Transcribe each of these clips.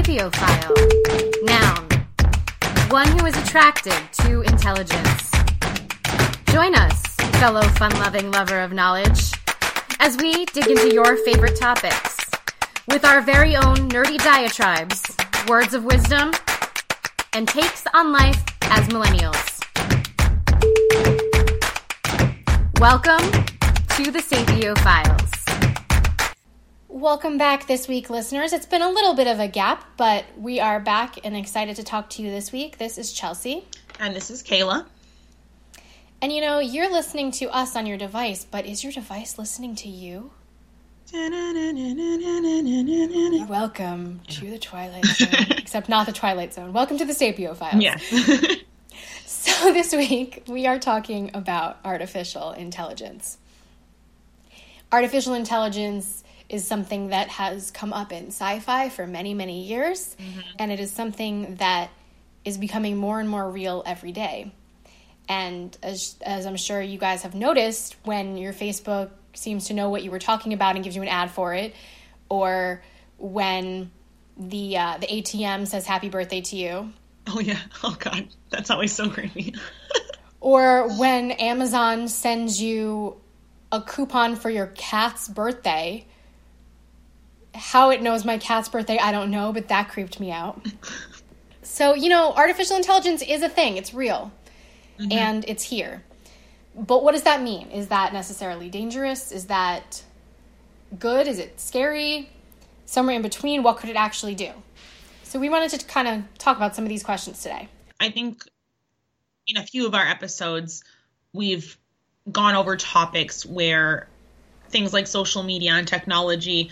Sapiophile. Noun. One who is attracted to intelligence. Join us, fellow fun loving lover of knowledge, as we dig into your favorite topics with our very own nerdy diatribes, words of wisdom, and takes on life as millennials. Welcome to the Sapio Files. Welcome back this week, listeners. It's been a little bit of a gap, but we are back and excited to talk to you this week. This is Chelsea. And this is Kayla. And you know, you're listening to us on your device, but is your device listening to you? Welcome to the Twilight Zone. Except not the Twilight Zone. Welcome to the Sapio Files. Yes. So this week we are talking about artificial intelligence. Artificial intelligence is something that has come up in sci-fi for many, many years, and it is something that is becoming more and more real every day. And as, as I'm sure you guys have noticed, when your Facebook seems to know what you were talking about and gives you an ad for it, or when the uh, the ATM says "Happy Birthday" to you, oh yeah. Oh god, that's always so creepy. or when Amazon sends you a coupon for your cat's birthday. How it knows my cat's birthday, I don't know, but that creeped me out. So, you know, artificial intelligence is a thing, it's real, mm-hmm. and it's here. But what does that mean? Is that necessarily dangerous? Is that good? Is it scary? Somewhere in between, what could it actually do? So, we wanted to kind of talk about some of these questions today. I think in a few of our episodes, we've gone over topics where things like social media and technology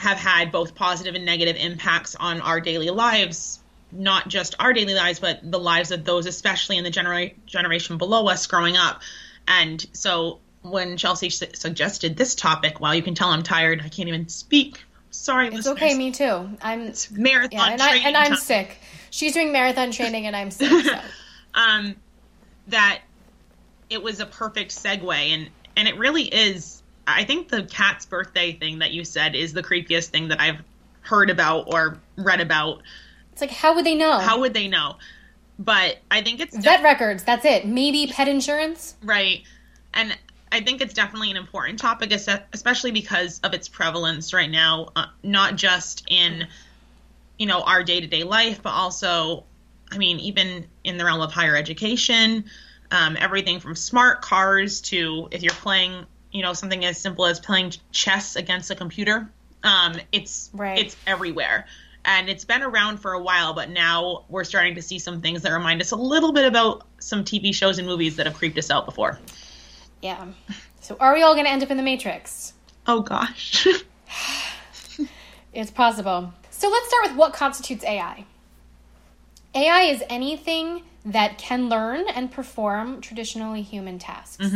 have had both positive and negative impacts on our daily lives, not just our daily lives, but the lives of those, especially in the genera- generation below us growing up. And so when Chelsea su- suggested this topic, well, you can tell I'm tired. I can't even speak. Sorry, It's listeners. okay, me too. I'm Marathon yeah, and I, and I'm time. sick. She's doing marathon training, and I'm sick. So. um, that it was a perfect segue, and and it really is. I think the cat's birthday thing that you said is the creepiest thing that I've heard about or read about. It's like, how would they know? How would they know? But I think it's Vet records. That's it. Maybe pet insurance. right, and I think it's definitely an important topic, especially because of its prevalence right now, uh, not just in you know our day to day life, but also, I mean, even in the realm of higher education, um, everything from smart cars to if you're playing, you know, something as simple as playing chess against a computer. Um, it's Right. it's everywhere. And it's been around for a while, but now we're starting to see some things that remind us a little bit about some TV shows and movies that have creeped us out before. Yeah. So, are we all going to end up in the Matrix? Oh gosh. It's possible. So, let's start with what constitutes AI. AI is anything that can learn and perform traditionally human tasks.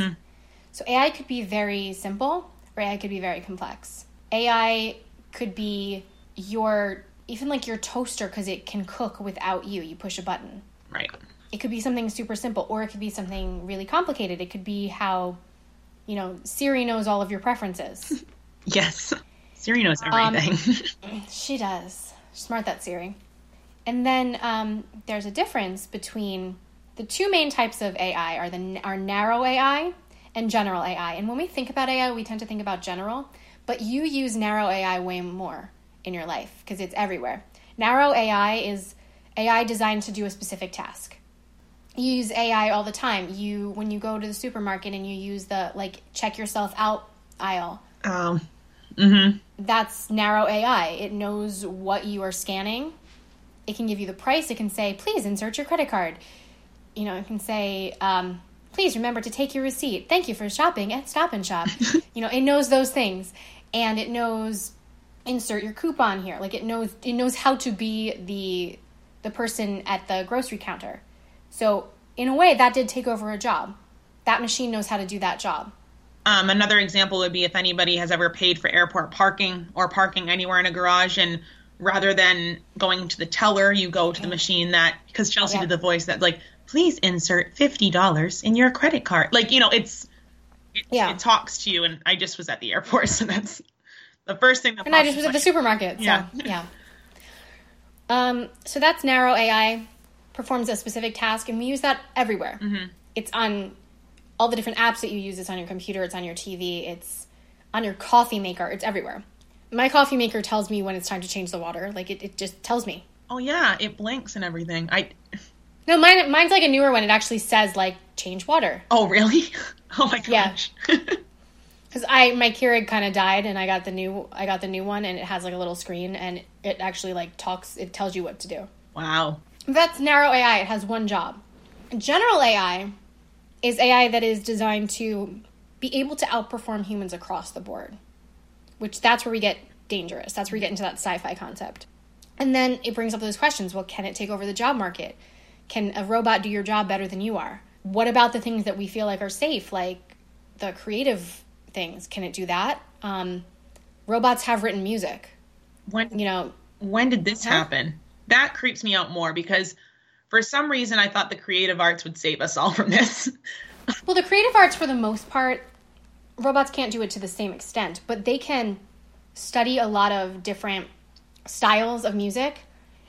So, AI could be very simple, or AI could be very complex. AI could be your even like your toaster because it can cook without you. You push a button. right. it could be something super simple or it could be something really complicated it could be how you know siri knows all of your preferences Yes. Siri knows Um, everything. she does smart that siri and then um, there's a difference between the two main types of ai are the are narrow ai and general ai and when we think about ai we tend to think about general but you use narrow ai way more in your life because it's everywhere narrow ai is ai designed to do a specific task you use AI all the time. You when you go to the supermarket and you use the like check yourself out aisle. um. Mhm. That's narrow AI. It knows what you are scanning. It can give you the price. It can say, "Please insert your credit card." You know, it can say, um, "Please remember to take your receipt. Thank you for shopping at Stop and Shop." you know, it knows those things, and it knows insert your coupon here. Like it knows it knows how to be the the person at the grocery counter. So, in a way, that did take over a job. That machine knows how to do that job. Um, another example would be if anybody has ever paid for airport parking or parking anywhere in a garage, and rather than going to the teller, you go to the machine that because Chelsea Yeah. did the voice that like, please insert fifty dollars in your credit card. Like you know, it's it, Yeah. it talks to you. And I just was at the airport, so that's the first thing that. And I just was at the supermarket. So, Yeah. yeah. Um, so that's narrow AI, performs a specific task, and we use that everywhere. It's on all the different apps that you use. It's on your computer, it's on your TV, it's on your coffee maker, it's everywhere. My coffee maker tells me when it's time to change the water. Like it, it just tells me. Oh yeah, it blinks and everything. I No, mine mine's like a newer one. It actually says like change water. Oh really? Oh my Yeah. gosh. Because I my Keurig kind of died, and I got the new I got the new one, and it has like a little screen, and it actually like talks. It tells you what to do. wow. That's narrow AI. It has one job. General AI is AI that is designed to be able to outperform humans across the board, which that's where we get dangerous. That's where we get into that sci-fi concept. And then it brings up those questions. Well, can it take over the job market? Can a robot do your job better than you are? What about the things that we feel like are safe, like the creative things? Can it do that? Um, robots have written music. When You know, when did this happen? That creeps me out more because for some reason I thought the creative arts would save us all from this. Well, the creative arts, for the most part, robots can't do it to the same extent, but they can study a lot of different styles of music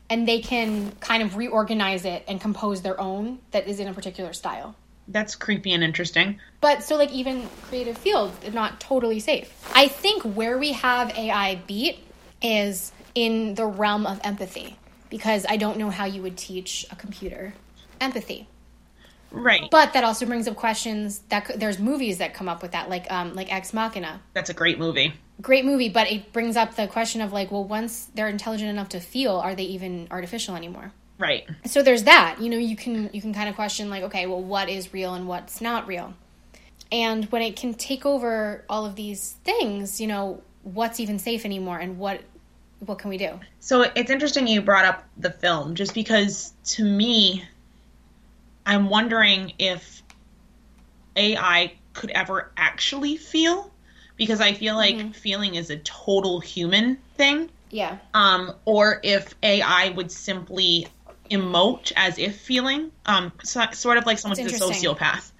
and they can kind of reorganize it and compose their own that is in a particular style. That's creepy and interesting. But so, like, even creative fields, they're not totally safe. I think where we have AI beat is in the realm of empathy, because I don't know how you would teach a computer empathy. Right. But that also brings up questions that there's movies that come up with that, like um, like Ex Machina. That's a great movie. Great movie, but it brings up the question of like, well, once they're intelligent enough to feel, are they even artificial anymore? Right. So there's that. You know, you can you can kind of question like, okay, well, what is real and what's not real? And when it can take over all of these things, you know, what's even safe anymore, and what what can we do? So it's interesting you brought up the film just because to me I'm wondering if AI could ever actually feel because I feel like feeling is a total human thing Yeah, um, or if AI would simply emote as if feeling, um, so, sort of like someone's a sociopath.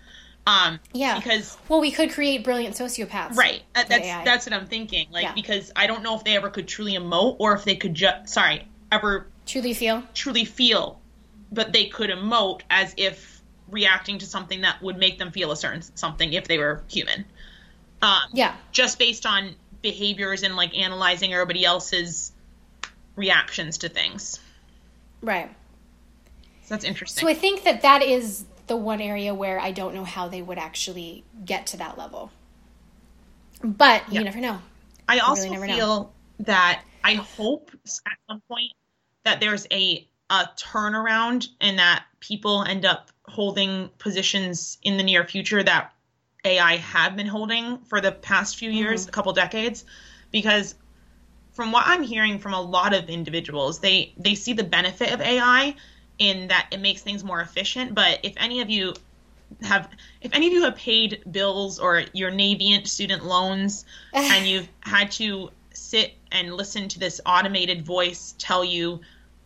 Um, yeah. because well, we could create brilliant sociopaths. right, that, that's AI. that's what I'm thinking. Like Yeah. because I don't know if they ever could truly emote or if they could just sorry ever Truly feel. truly feel, but they could emote as if reacting to something that would make them feel a certain something if they were human. Um, Yeah. just based on behaviors and like analyzing everybody else's reactions to things. Right. So that's interesting. So I think that that is the one area where I don't know how they would actually get to that level. But Yeah. you never know. I also never know. feel that I hope at some point that there's a a turnaround and that people end up holding positions in the near future that AI have been holding for the past few mm-hmm. years, a couple decades, because from what I'm hearing from a lot of individuals, they they see the benefit of AI in that it makes things more efficient. But if any of you have if any of you have paid bills or your Navient student loans and you've had to sit and listen to this automated voice tell you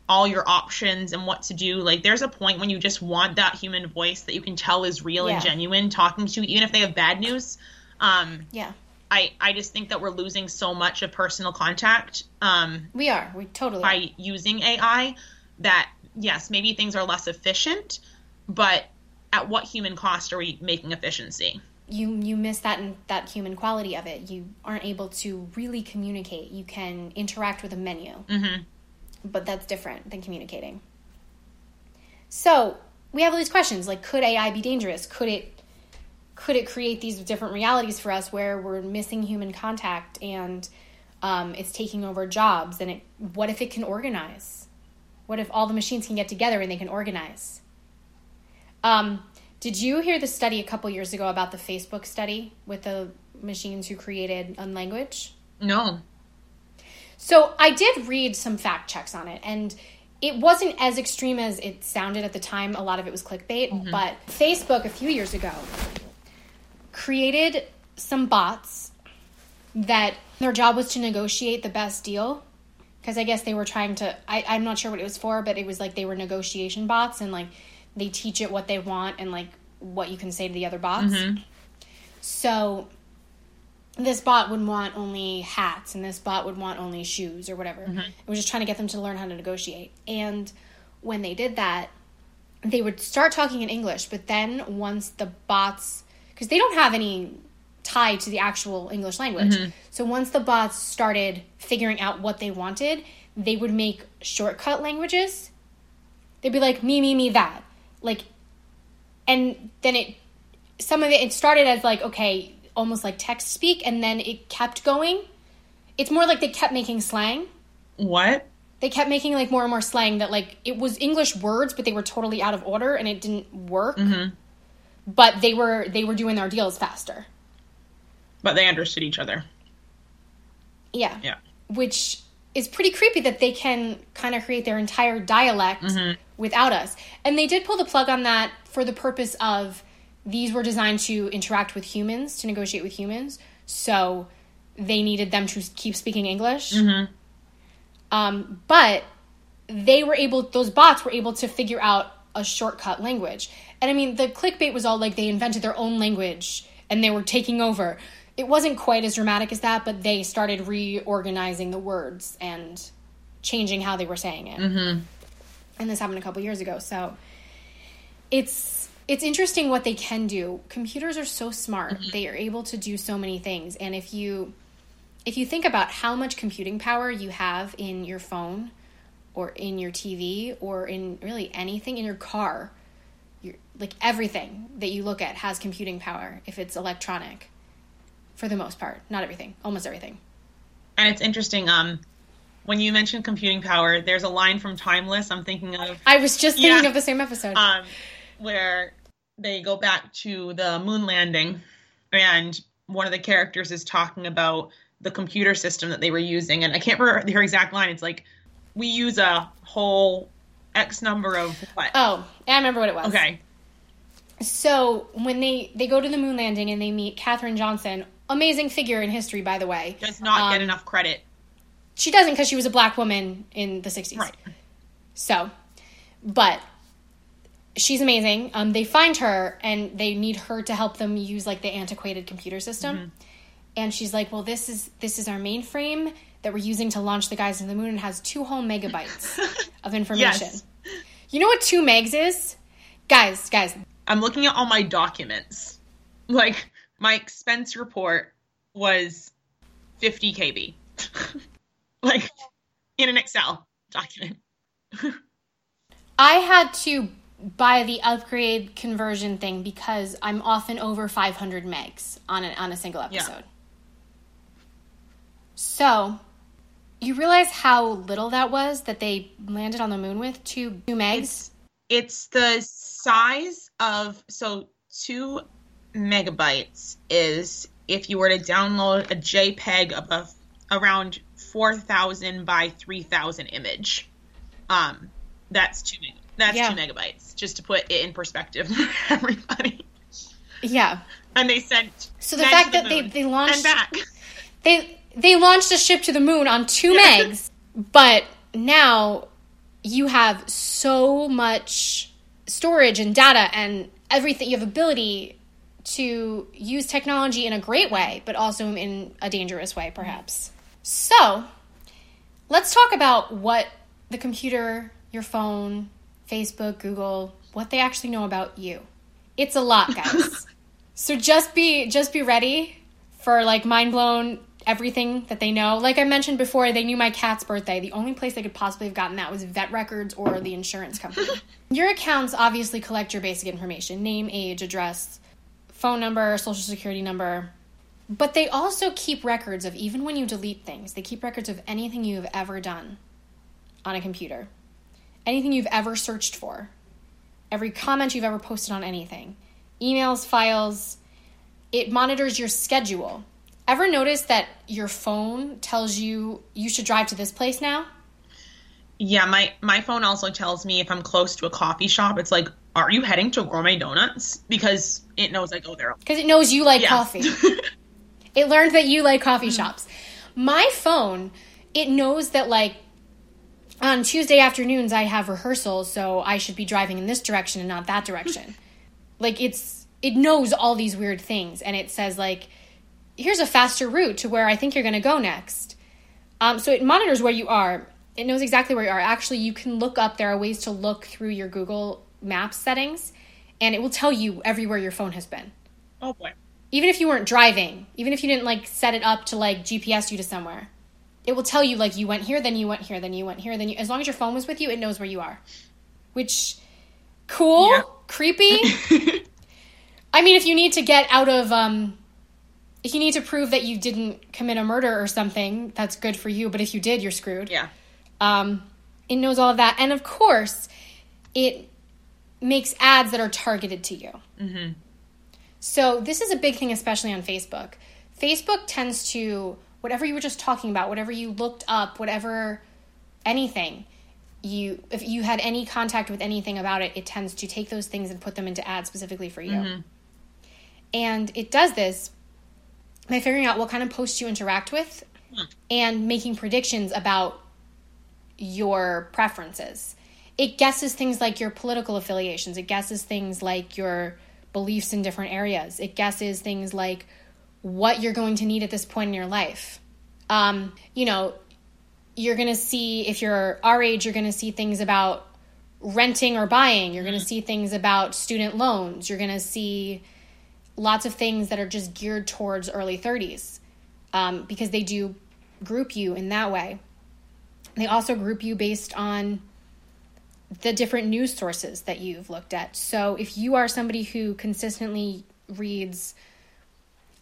all your options and what to do like there's a point when you just want that human voice that you can tell is real and genuine talking to you even if they have bad news um Yeah. i i just think that we're losing so much of personal contact um We are. We totally are. by using ai that yes maybe things are less efficient but at what human cost are we making efficiency you you miss that that human quality of it. You aren't able to really communicate. You can interact with a menu, mm-hmm. But that's different than communicating. So we have all these questions like, could AI be dangerous? Could it could it create these different realities for us where we're missing human contact and um, it's taking over jobs? And it, what if it can organize? What if all the machines can get together and they can organize? Um, did you hear the study a couple years ago about the Facebook study with the machines who created a language? no So I did read some fact checks on it, and it wasn't as extreme as it sounded at the time. A lot of it was clickbait, mm-hmm. but Facebook a few years ago created some bots that their job was to negotiate the best deal. Because I guess they were trying to, I, I'm not sure what it was for, but it was like they were negotiation bots and like they teach it what they want and like what you can say to the other bots. Mm-hmm. So this bot would want only hats and this bot would want only shoes or whatever. Mm-hmm. It was just trying to get them to learn how to negotiate. And when they did that, they would start talking in English, but then once the bots, because they don't have any tie to the actual English language, mm-hmm. so once the bots started figuring out what they wanted, they would make shortcut languages. They'd be like, me, me, me, that. Like, and then it, some of it, it started as like, okay, almost like text speak, and then it kept going. It's more like they kept making slang What? they kept making like more and more slang that like it was english words but they were totally out of order and it didn't work mm-hmm. but they were they were doing their deals faster But they understood each other. yeah Yeah. which is pretty creepy that they can kind of create their entire dialect mm-hmm. without us and they did pull the plug on that for the purpose of these were designed to interact with humans to negotiate with humans. So they needed them to keep speaking english. Um, but they were able those bots were able to figure out a shortcut language. And i mean the clickbait was all like they invented their own language and they were taking over. It wasn't quite as dramatic as that but they started reorganizing the words and changing how they were saying it. Mm-hmm. and this happened a couple years ago so it's it's interesting what they can do computers are so smart they are able to do so many things and if you if you think about how much computing power you have in your phone or in your TV or in really anything in your car, your, like everything that you look at has computing power if it's electronic for the most part. Not everything, almost everything. And it's interesting. Um, when you mentioned computing power, there's a line from Timeless. I'm thinking of I was just thinking Yeah. of the same episode. um, where they go back to the moon landing, and one of the characters is talking about the computer system that they were using, and I can't remember her exact line. It's like, "We use a whole X number of what?" oh, I remember what it was. okay, So when they they go to the moon landing and they meet Katherine Johnson, amazing figure in history, by the way. does not get Um, enough credit. She doesn't because she was a black woman in the '60s. Right. So, but she's amazing. Um, they find her and they need her to help them use like the antiquated computer system. Mm-hmm. And she's like, "Well, this is this is our mainframe that we're using to launch the guys to the moon and has two whole megabytes of information. Yes. You know what two megs is, guys? Guys, I'm looking at all my documents. Like my expense report was 50 KB. like in an Excel document. I had to buy the upgrade conversion thing because I'm often over 500 megs on a, on a single Yeah. episode. So, you realize how little that was that they landed on the moon with? Two, two megs? It's it's the size of so 2 megabytes is if you were to download a JPEG of a, around 4000 by 3000 image. Um that's 2 meg- that's Yeah. 2 megabytes just to put it in perspective for everybody. yeah. And they sent So the fact to that they, they launched they they launched a ship to the moon on two Yeah. megs, but now you have so much storage and data and everything. You have ability to use technology in a great way, but also in a dangerous way, perhaps. So let's talk about what the computer, your phone, Facebook, Google, what they actually know about you. It's a lot, guys. so just be just be ready for like mind blown everything that they know. Like I mentioned before, they knew my cat's birthday. The only place they could possibly have gotten that was vet records or the insurance company. your accounts obviously collect your basic information name, age, address, phone number, social security number. But they also keep records of even when you delete things, they keep records of anything you've ever done on a computer, anything you've ever searched for, every comment you've ever posted on anything, emails, files. It monitors your schedule. Ever notice that your phone tells you you should drive to this place now? Yeah, my my phone also tells me if I'm close to a coffee shop. It's like, are you heading to Gourmet Donuts? Because it knows I go there. Because it knows you like Yes. coffee. It learned that you like coffee mm-hmm. shops. My phone, it knows that like on Tuesday afternoons I have rehearsal, so I should be driving in this direction and not that direction. like it's it knows all these weird things and it says like here's a faster route to where I think you're going to go next. Um, so it monitors where you are. It knows exactly where you are. Actually, you can look up. There are ways to look through your Google Maps settings, and it will tell you everywhere your phone has been. Oh boy. Even if you weren't driving, even if you didn't like set it up to like GPS you to somewhere, it will tell you like you went here, then you went here, then you went here, then you. As long as your phone was with you, it knows where you are. Which, cool, Yeah. creepy. I mean, if you need to get out of, um, if you need to prove that you didn't commit a murder or something, that's good for you. But if you did, you're screwed. Yeah. Um, it knows all of that, and of course, it makes ads that are targeted to you. Mm-hmm. So this is a big thing, especially on Facebook. Facebook tends to whatever you were just talking about, whatever you looked up, whatever anything you if you had any contact with anything about it, it tends to take those things and put them into ads specifically for you. Mm-hmm. And it does this by figuring out what kind of posts you interact with hmm. and making predictions about your preferences. It guesses things like your political affiliations, it guesses things like your beliefs in different areas, it guesses things like what you're going to need at this point in your life. Um, you know, you're going to see, if you're our age, you're going to see things about renting or buying, you're going to see things about student loans, you're going to see lots of things that are just geared towards early 30s um, because they do group you in that way. They also group you based on the different news sources that you've looked at. So if you are somebody who consistently reads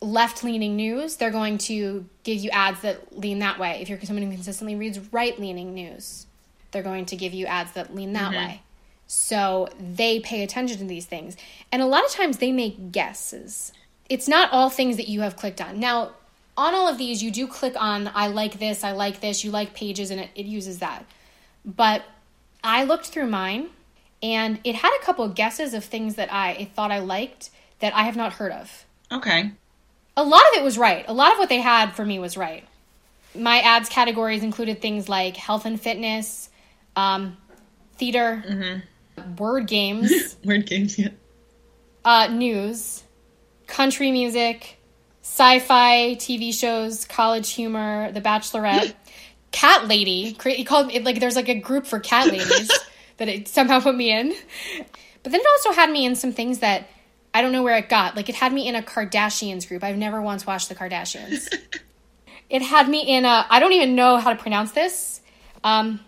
left leaning news, they're going to give you ads that lean that way. If you're someone who consistently reads right leaning news, they're going to give you ads that lean that mm-hmm. way. So they pay attention to these things. And a lot of times they make guesses. It's not all things that you have clicked on. Now, on all of these, you do click on I like this, I like this, you like pages, and it, it uses that. But I looked through mine and it had a couple of guesses of things that I thought I liked that I have not heard of. Okay. A lot of it was right. A lot of what they had for me was right. My ads categories included things like health and fitness, um, theater, word games, Word games, yeah. uh, news, country music, sci-fi TV shows, college humor, The Bachelorette, Cat Lady. He called it like there's like a group for cat ladies that it somehow put me in. But then it also had me in some things that I don't know where it got. Like it had me in a Kardashians group. I've never once watched the Kardashians. it had me in a I don't even know how to pronounce this. Um,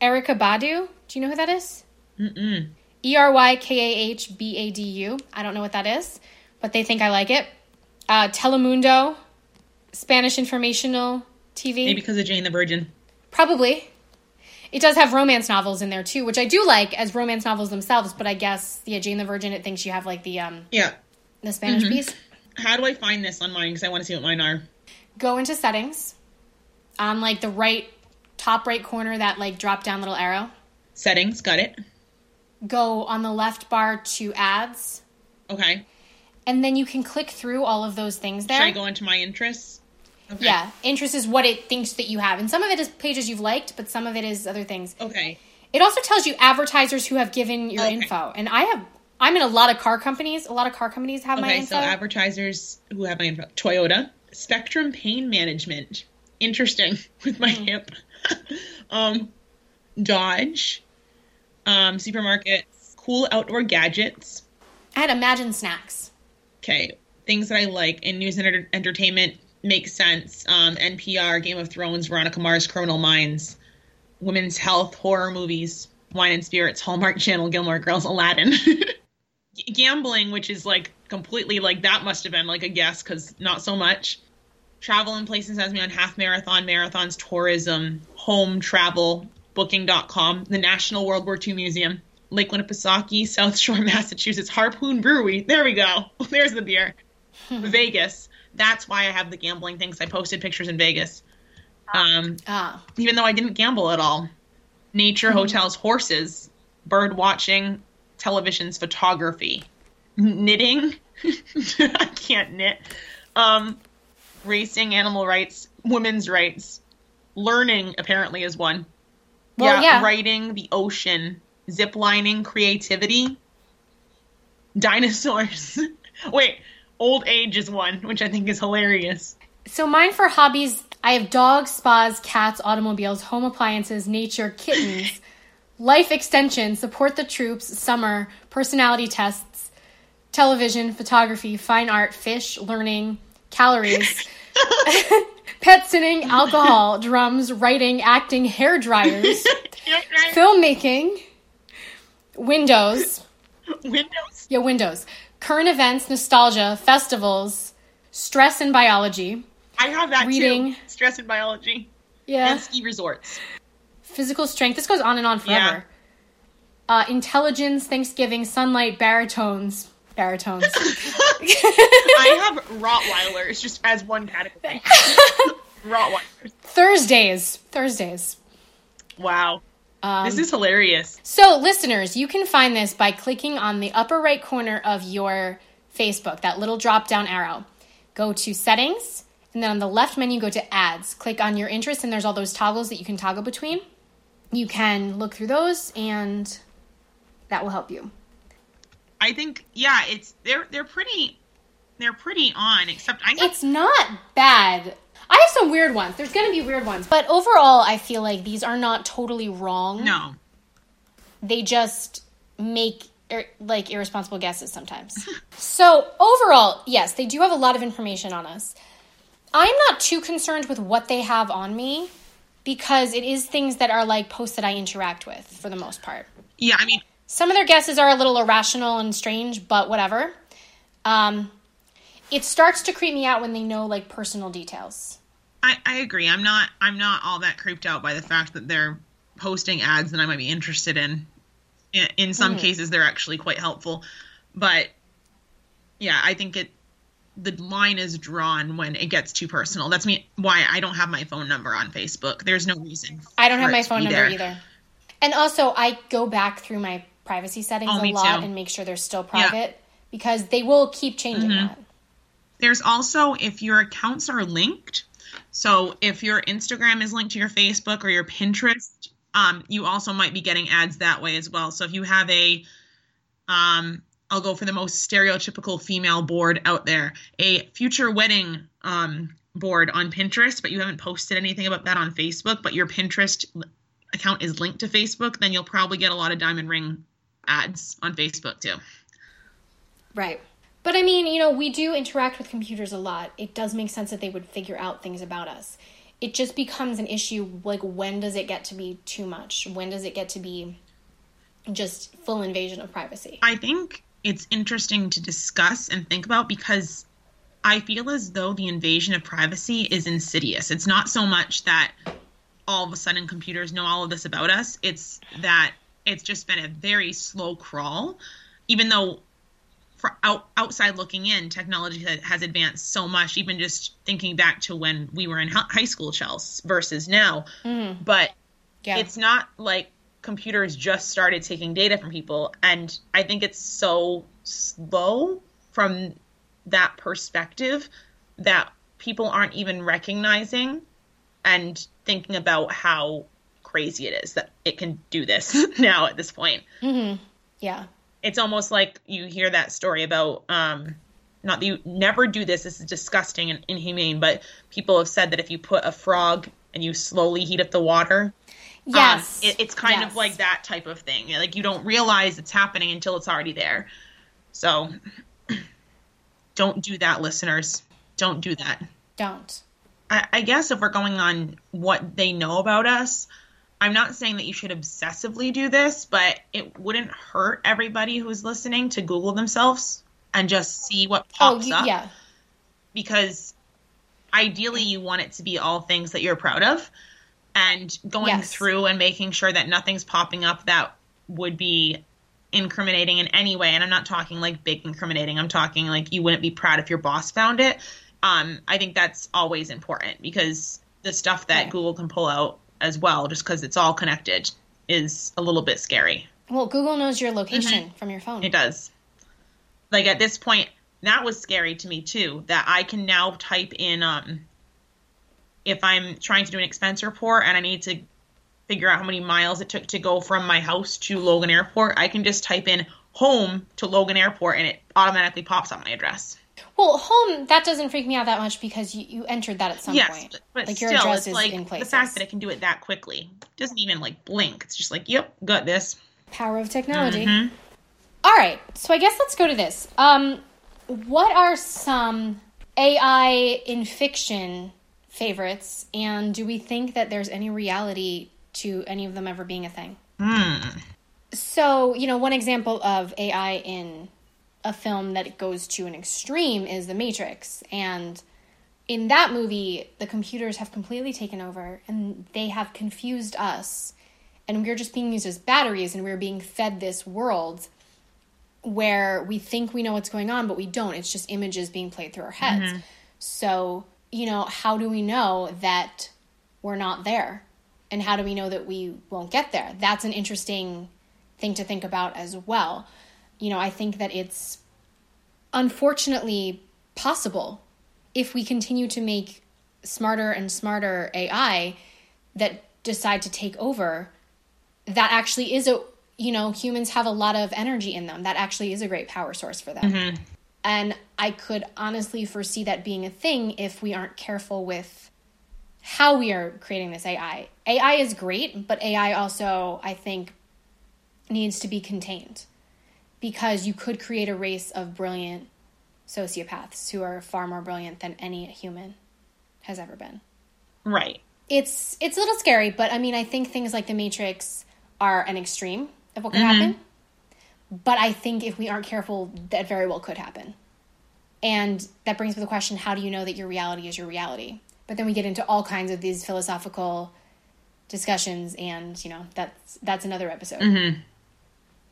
Erykah Badu. Do you know who that is? Mm-mm. E R Y K A H B A D U. I don't know what that is, but they think I like it. Uh, Telemundo, Spanish informational TV. Maybe because of Jane the Virgin. Probably. It does have romance novels in there too, which I do like as romance novels themselves. But I guess yeah, Jane the Virgin. It thinks you have like the um Yeah. the Spanish Mm-hmm. piece. How do I find this on mine? Because I want to see what mine are. Go into settings, on like the right top right corner, that like drop down little arrow. Settings, got it. Go on the left bar to ads, Okay. and then you can click through all of those things there. Should I go into my interests? Okay. Yeah, interest is what it thinks that you have, and some of it is pages you've liked, but some of it is other things. Okay. It also tells you advertisers who have given your Okay. info, and I have. I'm in a lot of car companies. A lot of car companies have my info. Okay, so advertisers who have my info Toyota, Spectrum Pain Management. Interesting with my Hmm. hip. um, Dodge, um, supermarkets, cool outdoor gadgets. I had Imagine Snacks. Okay, things that I like in news and enter- entertainment make sense. Um, NPR, Game of Thrones, Veronica Mars, Criminal Minds, women's health, horror movies, wine and spirits, Hallmark Channel, Gilmore Girls, Aladdin. Gambling, which is like completely like that must have been like a guess because not so much. Travel and places has me on half marathon, marathons, tourism, home travel, booking.com, the National World War II Museum, Lake Winnipesaukee, South Shore, Massachusetts, Harpoon Brewery. There we go. There's the beer. Vegas. That's why I have the gambling things. I posted pictures in Vegas. Um, Ah, even though I didn't gamble at all. Nature, hotels, horses, bird watching, televisions, photography, knitting. I can't knit. Um, racing, animal rights, women's rights, learning apparently is one. Well, yeah. writing, the ocean, zip lining, creativity, dinosaurs. Wait, old age is one, which I think is hilarious. So mine for hobbies, I have dogs, spas, cats, automobiles, home appliances, nature, kittens, life extension, support the troops, summer, personality tests, television, photography, fine art, fish, learning, calories, pet sitting, alcohol, drums, writing, acting, hair dryers, filmmaking, windows. Windows. Yeah, windows. Current events, nostalgia, festivals, stress and biology, I have that Reading. too. Stress and biology. yeah, And ski resorts. physical strength. This goes on and on forever. Uh, intelligence, Thanksgiving, sunlight, baritones, baritones. I have Rottweilers just as one category. Rottweilers. Thursdays, Thursdays. Wow. Um, this is hilarious. So, listeners, you can find this by clicking on the upper right corner of your Facebook, that little drop down arrow. Go to settings, and then on the left menu, go to ads. Click on your interest, and there's all those toggles that you can toggle between. You can look through those, and that will help you. I think yeah, it's they're they're pretty they're pretty on, except I It's not bad. I have some weird ones. There's going to be weird ones. But overall, I feel like these are not totally wrong. no. they just make ir- like irresponsible guesses sometimes. so overall, yes, they do have a lot of information on us. I'm not too concerned with what they have on me because it is things that are like posts that I interact with for the most part. Yeah, I mean Some of their guesses are a little irrational and strange, but whatever. Um, it starts to creep me out when they know like personal details. I, I agree. I'm not I'm not all that creeped out by the fact that they're posting ads that I might be interested in. In, in some cases they're actually quite helpful. But yeah, I think it the line is drawn when it gets too personal. That's me why I don't have my phone number on Facebook. There's no reason. I don't have my phone number there. either. And also, I go back through my privacy settings Oh, a lot too. and make sure they're still private because they will keep changing Mm-hmm. that. There's also if your accounts are linked. So if your Instagram is linked to your Facebook or your Pinterest, um, you also might be getting ads that way as well. So if you have a, um, I'll go for the most stereotypical female board out there, a future wedding um, board on Pinterest, but you haven't posted anything about that on Facebook, but your Pinterest account is linked to Facebook, then you'll probably get a lot of diamond ring ads on Facebook too. Right. But I mean, you know, we do interact with computers a lot. It does make sense that they would figure out things about us. It just becomes an issue like when does it get to be too much? When does it get to be just full invasion of privacy? I think it's interesting to discuss and think about because I feel as though the invasion of privacy is insidious. It's not so much that all of a sudden computers know all of this about us, it's that it's just been a very slow crawl, even though. For out, outside looking in, technology has advanced so much. Even just thinking back to when we were in high school, Chels, versus now. Mm-hmm. But Yeah. it's not like computers just started taking data from people and i think it's so slow from that perspective that people aren't even recognizing and thinking about how crazy it is that it can do this now at this point mm-hmm. yeah. It's almost like you hear that story about um not that you never do this this is disgusting and inhumane but people have said that if you put a frog and you slowly heat up the water um, Yes. it, it's kind Yes. of like that type of thing. Like you don't realize it's happening until it's already there. So don't do that, listeners. Don't do that. Don't. I, I guess if we're going on what they know about us, I'm not saying that you should obsessively do this, but it wouldn't hurt everybody who's listening to Google themselves and just see what Oh, pops you, up yeah. because ideally you want it to be all things that you're proud of and going Yes. through and making sure that nothing's popping up that would be incriminating in any way and i'm not talking like big incriminating i'm talking like you wouldn't be proud if your boss found it um, i think that's always important because the stuff that Right. google can pull out as well just because it's all connected is a little bit scary Well, Google knows your location from your phone. Mm-hmm. it does. Like at this point, that was scary to me too. That I can now type in um if I'm trying to do an expense report and I need to figure out how many miles it took to go from my house to Logan Airport, I can just type in home to Logan Airport and it automatically pops up my address. Well, home that doesn't freak me out that much because you, you entered that at some yes, point. but, but like still, your address it's is like in the fact that it can do it that quickly doesn't even like blink. It's just like, yep, got this. Power of technology. Mhm. All right, so I guess let's go to this. Um, what are some AI in fiction favorites, and do we think that there's any reality to any of them ever being a thing? Hmm. So, you know, one example of AI in a film that goes to an extreme is The Matrix. And in that movie, the computers have completely taken over and they have confused us. And we're just being used as batteries and we're being fed this world where we think we know what's going on, but we don't. It's just images being played through our heads. Mm-hmm. So, you know, how do we know that we're not there? And how do we know that we won't get there? That's an interesting thing to think about as well. You know, I think that it's unfortunately possible if we continue to make smarter and smarter AI that decide to take over, that actually is a, you know, humans have a lot of energy in them. That actually is a great power source for them. Mm-hmm. And I could honestly foresee that being a thing if we aren't careful with how we are creating this AI. AI is great, but AI also, I think, needs to be contained because you could create a race of brilliant sociopaths who are far more brilliant than any human has ever been. Right. It's it's a little scary, but I mean, I think things like the Matrix are an extreme of what could mm-hmm. happen. But I think if we aren't careful, that very well could happen. And that brings up the question: How do you know that your reality is your reality? But then we get into all kinds of these philosophical discussions, and you know that's that's another episode. Mm-hmm.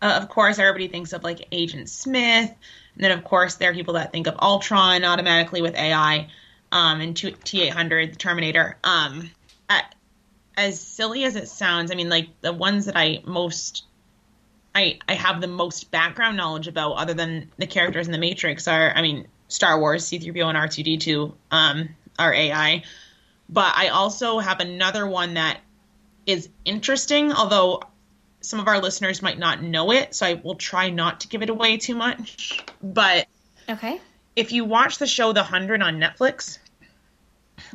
Uh, of course, everybody thinks of like Agent Smith, and then of course there are people that think of Ultron automatically with AI, um, and T eight hundred, the Terminator. Um, I, as silly as it sounds, I mean, like the ones that I most, I I have the most background knowledge about, other than the characters in the Matrix, are I mean Star Wars, C three PO and R two D two, um, are AI, but I also have another one that is interesting, although some of our listeners might not know it, so I will try not to give it away too much. But Okay. if you watch the show The Hundred on Netflix,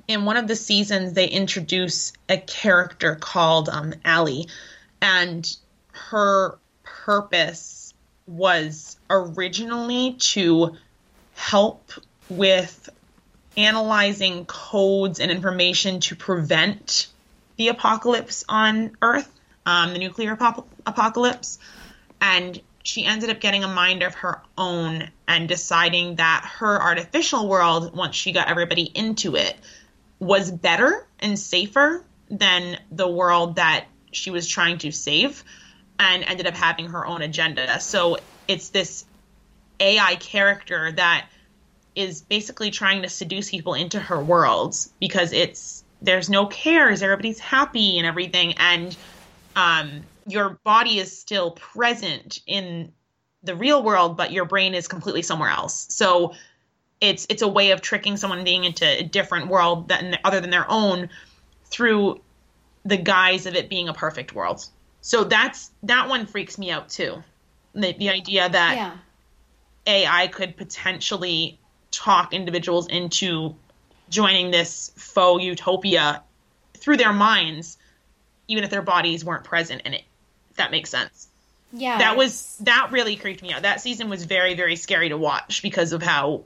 in one of the seasons they introduce a character called um, Allie, and her purpose was originally to help with analyzing codes and information to prevent the apocalypse on Earth, um, the nuclear apop- apocalypse. And she ended up getting a mind of her own and deciding that her artificial world, once she got everybody into it, was better and safer than the world that she was trying to save and ended up having her own agenda. So it's this AI character that is basically trying to seduce people into her worlds because it's there's no cares, everybody's happy and everything, and um, your body is still present in the real world, but your brain is completely somewhere else. So it's it's a way of tricking someone being into a different world than other than their own through the guise of it being a perfect world. So that's that one freaks me out too. The, the idea that Yeah. AI could potentially talk individuals into joining this faux utopia through their minds, even if their bodies weren't present in it. If that makes sense. Yeah. That was that really creeped me out. That season was very very scary to watch because of how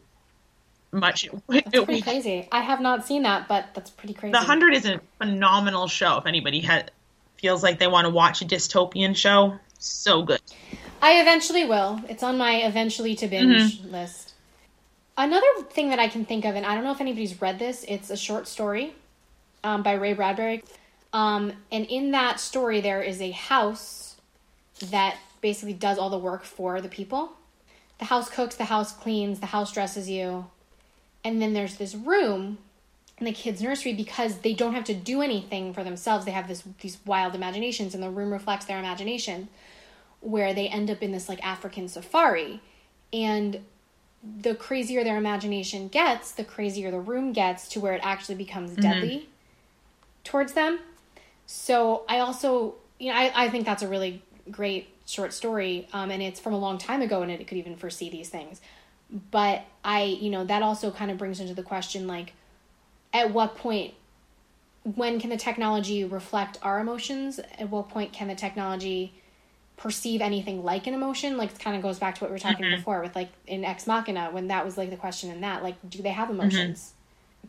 much it, That's it, pretty crazy. I have not seen that, but that's pretty crazy. The Hundred is a phenomenal show. If anybody had feels like they want to watch a dystopian show, so good. I eventually will. It's on my eventually to binge list. Another thing that I can think of, and I don't know if anybody's read this, it's a short story um, by Ray Bradbury. Um, and in that story, there is a house that basically does all the work for the people. The house cooks, the house cleans, the house dresses you. And then there's this room in the kids' nursery because they don't have to do anything for themselves. They have this these wild imaginations, and the room reflects their imagination where they end up in this like African safari. And the crazier their imagination gets, the crazier the room gets to where it actually becomes deadly towards them. So I also, you know, I, I think that's a really great short story. Um, and it's from a long time ago and it could even foresee these things. but I, you know, that also kind of brings into the question like, at what point, when can the technology reflect our emotions? At what point can the technology perceive anything like an emotion? Like, it kind of goes back to what we were talking Mhm. before with like in Ex Machina, when that was like the question in that, like, do they Mm-hmm. have emotions?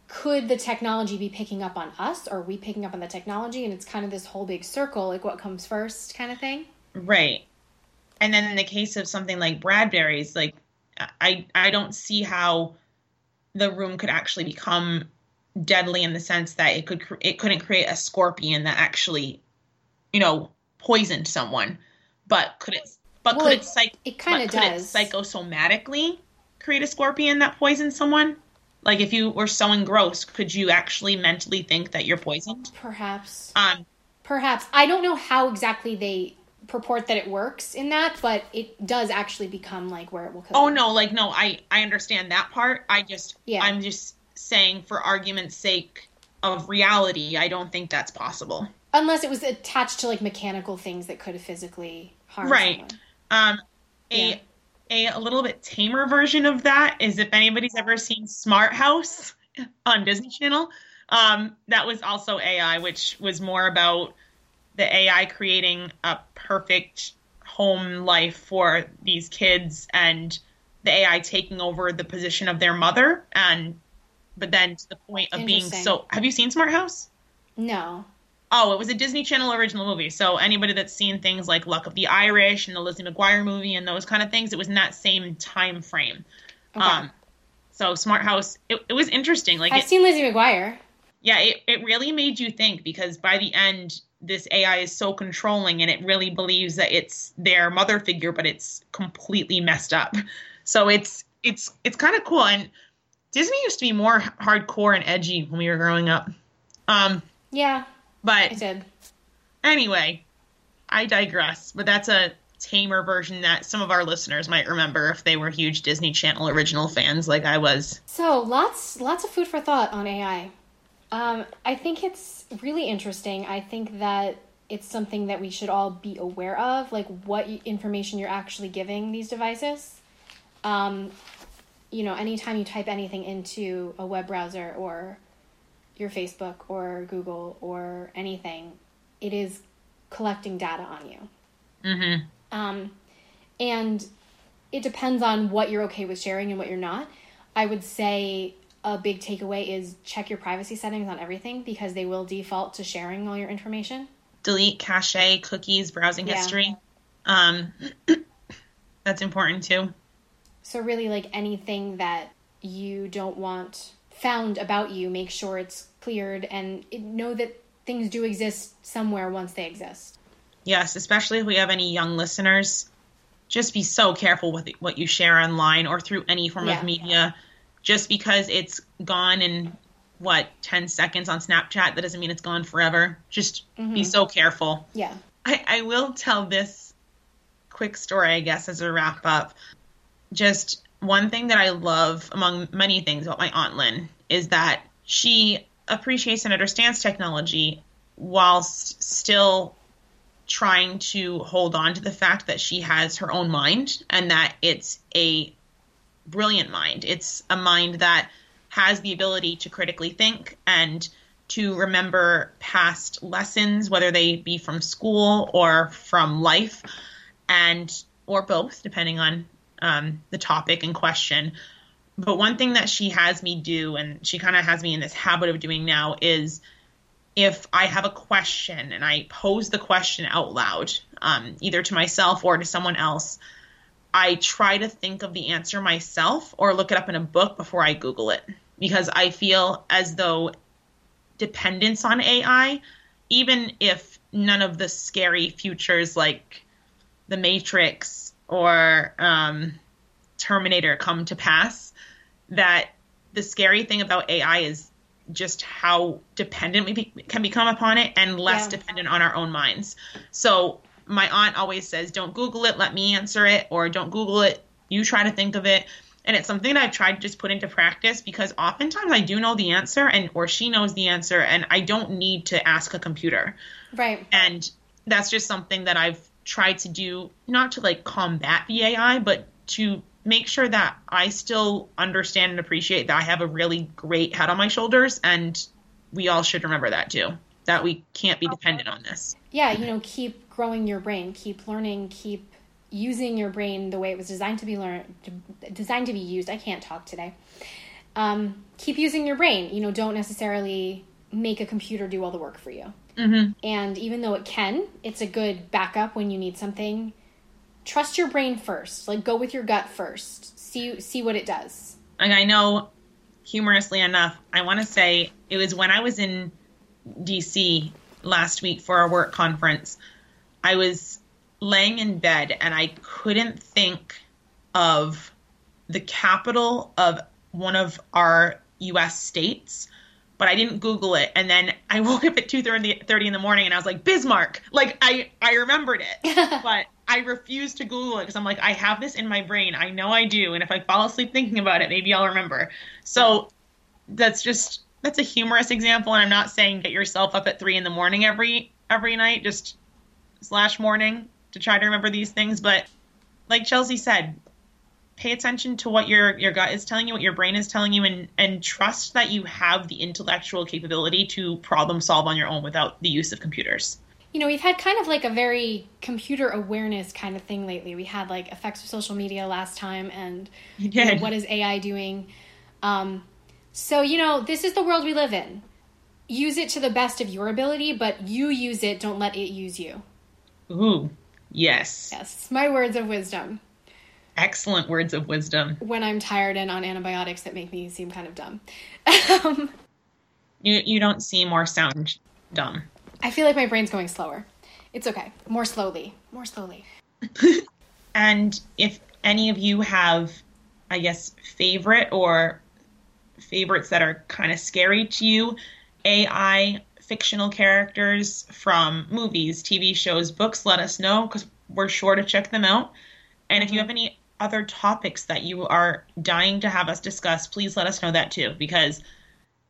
Could the technology be picking up on us? Or are we picking up on the technology? And it's kind of this whole big circle, like what comes first kind of thing. Right. And then in the case of something like Bradbury's, like I I don't see how the room could actually become deadly in the sense that it could it couldn't create a scorpion that actually, you know, poisoned someone. But could it? But Well, could it- it, psych? It kind of could does. it psychosomatically create a scorpion that poisons someone? Like if you were so engrossed, could you actually mentally think that you're poisoned? Perhaps. Um, Perhaps. I don't know how exactly they purport that it works in that, but it does actually become like where it will kill. Oh you. no, like no, I I understand that part. I just Yeah. I'm just saying for argument's sake of reality, I don't think that's possible. Unless it was attached to like mechanical things that could have physically harmed Right. someone. Um Yeah. A a little bit tamer version of that is if anybody's ever seen Smart House on Disney Channel. Um that was also AI, which was more about the AI creating a perfect home life for these kids and the AI taking over the position of their mother and but then to the point of being so have you seen Smart House? No. Oh, it was a Disney Channel original movie. So anybody that's seen things like Luck of the Irish and the Lizzie McGuire movie and those kind of things, it was in that same time frame. Okay. Um so Smart House, it, it was interesting. Like I've it, seen Lizzie McGuire. yeah, it, it really made you think because by the end, this AI is so controlling and it really believes that it's their mother figure, but it's completely messed up. So it's it's it's kind of cool. And Disney used to be more hardcore and edgy when we were growing up. Um, Yeah, I but did. anyway, I digress. But that's a tamer version that some of our listeners might remember if they were huge Disney Channel original fans like I was. So lots lots of food for thought on AI. Um, I think it's really interesting. I think that it's something that we should all be aware of, like what information you're actually giving these devices. Um, you know, anytime you type anything into a web browser or your Facebook or Google or anything, it is collecting data on you. Mm-hmm. Um, and it depends on what you're okay with sharing and what you're not. I would say a big takeaway is check your privacy settings on everything because they will default to sharing all your information. delete cache, cookies, browsing Yeah. history. Um, that's important too. So, really, like anything that you don't want found about you, make sure it's cleared and know that things do exist somewhere once they exist. Yes, especially if we have any young listeners. Just be so careful with what you share online or through any form Yeah. of media. Just because it's gone in what 10 seconds on Snapchat, that doesn't mean it's gone forever. Just be mm-hmm. so careful. Yeah. I, I will tell this quick story, I guess, as a wrap up. Just one thing that I love, among many things about my Aunt Lynn, is that she appreciates and understands technology whilst still trying to hold on to the fact that she has her own mind and that it's a brilliant mind. It's a mind that has the ability to critically think and to remember past lessons, whether they be from school or from life, and or both, depending on um, the topic in question. But one thing that she has me do, and she kind of has me in this habit of doing now, is if I have a question and I pose the question out loud, um, either to myself or to someone else, I try to think of the answer myself or look it up in a book before I Google it. Because I feel as though dependence on AI, even if none of the scary futures like The Matrix or um, Terminator come to pass, that the scary thing about AI is just how dependent we be- can become upon it and less Yeah. dependent on our own minds. So my aunt always says, "Don't Google it. Let me answer it," or "Don't Google it. You try to think of it." And it's something that I've tried to just put into practice because oftentimes I do know the answer, and or she knows the answer, and I don't need to ask a computer. Right. And that's just something that I've tried to do, not to like combat the AI, but to make sure that I still understand and appreciate that I have a really great head on my shoulders. And we all should remember that too, that we can't be dependent on this. Yeah, you know, keep growing your brain, keep learning, keep using your brain the way it was designed to be learned, designed to be used. I can't talk today. Um, keep using your brain. You know, don't necessarily make a computer do all the work for you. Mm-hmm. And even though it can, it's a good backup when you need something. Trust your brain first. Like go with your gut first. See see what it does. And I know, humorously enough, I want to say it was when I was in DC last week for our work conference. I was laying in bed and I couldn't think of the capital of one of our US states, but I didn't Google it. And then I woke up at 2.30 in the morning and I was like, Bismarck. Like, I, I remembered it, but I refuse to Google it because I'm like, I have this in my brain. I know I do. And if I fall asleep thinking about it, maybe I'll remember. So that's just, that's a humorous example. And I'm not saying get yourself up at three in the morning every, every night, just slash morning to try to remember these things. But like Chelsea said, pay attention to what your your gut is telling you, what your brain is telling you, and and trust that you have the intellectual capability to problem solve on your own without the use of computers. You know, we've had kind of like a very computer awareness kind of thing lately. We had like effects of social media last time, and you know, what is AI doing? Um, so you know, this is the world we live in. Use it to the best of your ability, but you use it. Don't let it use you. Ooh, yes. Yes, my words of wisdom excellent words of wisdom. When I'm tired and on antibiotics that make me seem kind of dumb. um, you you don't seem or sound dumb. I feel like my brain's going slower. It's okay. More slowly. More slowly. and if any of you have, I guess, favorite or favorites that are kind of scary to you, AI fictional characters from movies, TV shows, books, let us know because we're sure to check them out. And if you mm-hmm. have any other topics that you are dying to have us discuss, please let us know that too. Because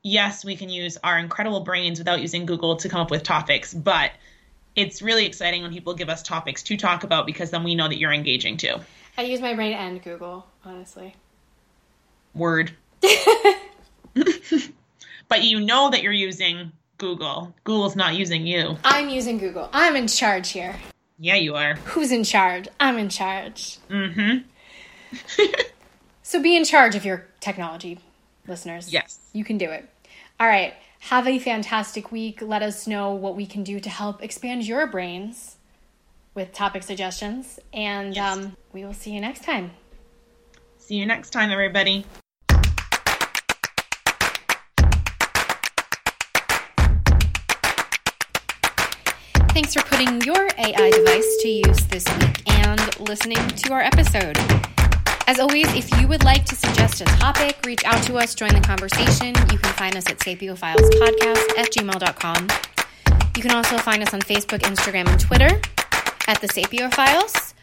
yes, we can use our incredible brains without using Google to come up with topics, but it's really exciting when people give us topics to talk about because then we know that you're engaging too. I use my brain and Google, honestly. Word. but you know that you're using Google. Google's not using you. I'm using Google. I'm in charge here. Yeah, you are. Who's in charge? I'm in charge. Mm hmm. so be in charge of your technology, listeners. Yes. You can do it. All right. Have a fantastic week. Let us know what we can do to help expand your brains with topic suggestions. And yes. um, we will see you next time. See you next time, everybody. Thanks for putting your AI device to use this week and listening to our episode. As always, if you would like to suggest a topic, reach out to us, join the conversation. You can find us at sapiophilespodcast at gmail.com. You can also find us on Facebook, Instagram, and Twitter at the Sapiophiles.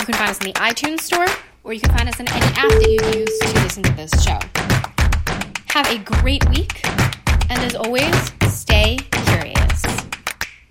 You can find us in the iTunes store, or you can find us in any app that you use to listen to this show. Have a great week, and as always, stay